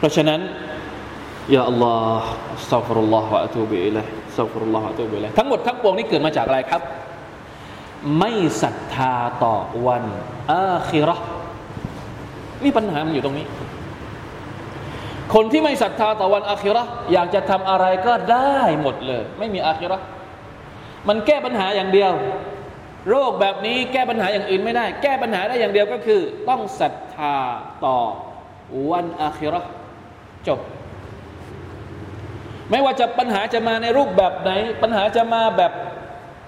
เพราะฉะนั้นยาอัลลอฮ์สัซาฟุรุลลอฮ์วะอะตูบิอิลัยสัซาฟุรุลลอฮ์วะอะตูบิอิลัยทั้งหมดทั้งปวงนี้เกิดมาจากอะไรครับ ไม่ศรัทธาต่อวันอาคิรอนี่ปัญหามันอยู่ตรงนี้ คนที่ไม่ศรัทธาต่อวันอาคิรออยากจะทำอะไรก็ได้หมดเลย ไม่มีอาคิรอมันแก้ปัญหาอย่างเดียว โรคแบบนี้แก้ปัญหาอย่างอื่นไม่ได้ แก้ปัญหาได้อย่างเดียวก็คือ ต้องศรัทธาต่อวันอาคิรอ จบ ไม่ว่าจะปัญหาจะมาในรูปแบบไหน ปัญหาจะมาแบบ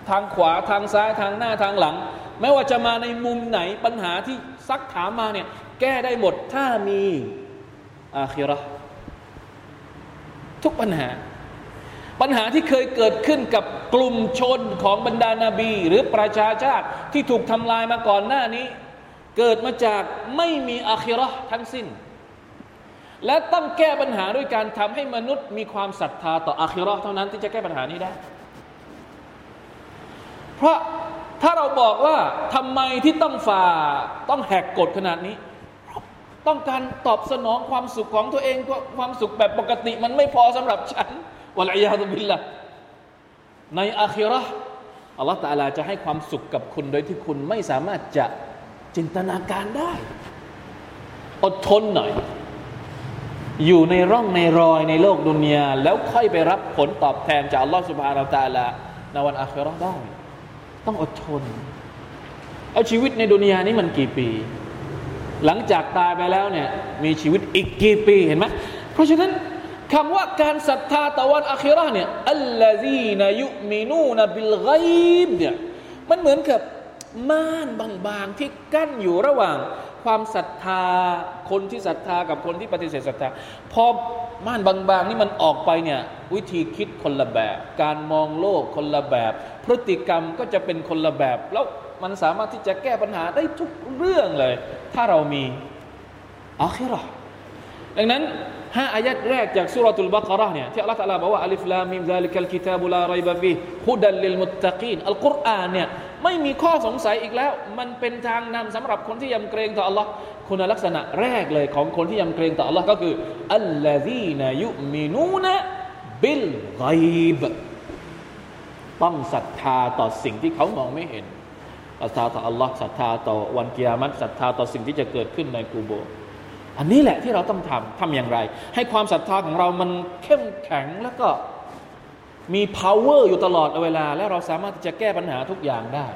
ทางขวาทางซ้ายทางหน้าทางหลัง ไม่ว่าจะมาในมุมไหนปัญหาที่ซักถามมาเนี่ยแก้ได้หมดถ้ามีอาคิรอทุกปัญหา ปัญหาที่เคยเกิดขึ้นกับกลุ่มชนของบรรดานาบี หรือประชาชาติที่ถูกทำลายมาก่อนหน้านี้ เกิดมาจากไม่มีอาคิรอทั้งสิ้น และต้องแก้ปัญหาด้วยการทำให้มนุษย์มีความศรัทธาต่ออาคิรอเท่านั้นที่จะแก้ปัญหานี้ได้ เพราะถ้าเราบอกว่าทำไมที่ต้องฝ่าต้องแหกกฎขนาดนี้ ต้องการตอบสนองความสุขของตัวเองความสุขแบบปกติมันไม่พอสำหรับฉันวะลัยาตุบิลละในอาคิรออัลลอฮฺตาลาจะให้ความสุขกับคุณโดยที่คุณไม่สามารถจะจินตนาการได้ อดทนหน่อย อยู่ในร่องในรอยในโลกดุนยาแล้วค่อยไปรับผลตอบแทนจากอัลลอฮฺสุบฮานาตาลาในวันอาครอได้ ต้องอดทน เอาชีวิตในดุนยานี้มันกี่ปี หลังจากตายไปแล้วเนี่ยมีชีวิตอีกกี่ปีเห็นไหมเพราะฉะนั้นคำว่าการศรัทธาตะวันอัคราเนี่ยอัลลอฮีนายุมินูนบิลไกบเนี่ยมันเหมือนกับม่านบางๆที่กั้นอยู่ระหว่าง ความศรัทธาคนที่ศรัทธากับคนที่ปฏิเสธศรัทธาพอม่านบางๆนี่มันออกไปเนี่ยวิธีคิดคนละแบบ การมองโลกคนละแบบ พฤติกรรมก็จะเป็นคนละแบบ แล้วมันสามารถที่จะแก้ปัญหาได้ทุกเรื่องเลย ถ้าเรามีอาคิเราะฮ์ดังนั้น ห้าอายัดแรกจากซูเราะตุลบะเกาะเราะฮ์เนี่ยที่อัลลอฮฺตะลาบอกว่าالم ذلك الكتاب لا ريب فيه هدى للمتقينอัลกุรอานเนี่ยไม่มีข้อสงสัยอีกแล้ว มันเป็นทางนำสำหรับคนที่ยำเกรงต่ออัลลอฮ์คุณลักษณะแรกเลยของคนที่ยำเกรงต่ออัลลอฮ์ก็คือالذين يؤمنون بالغيبต้องศรัทธาต่อสิ่งที่เขามองไม่เห็นศรัทธาต่ออัลลอฮ์ศรัทธาต่อวันกิยามัตศรัทธาต่อสิ่งที่จะเกิดขึ้นในกูโบ อันนี้แหละที่เราต้องทำทำอย่างไร ให้ความศรัทธาของเรามันเข้มแข็งแล้วก็มี power อยู่ตลอดเวลา และเราสามารถที่จะแก้ปัญหาทุกอย่างได้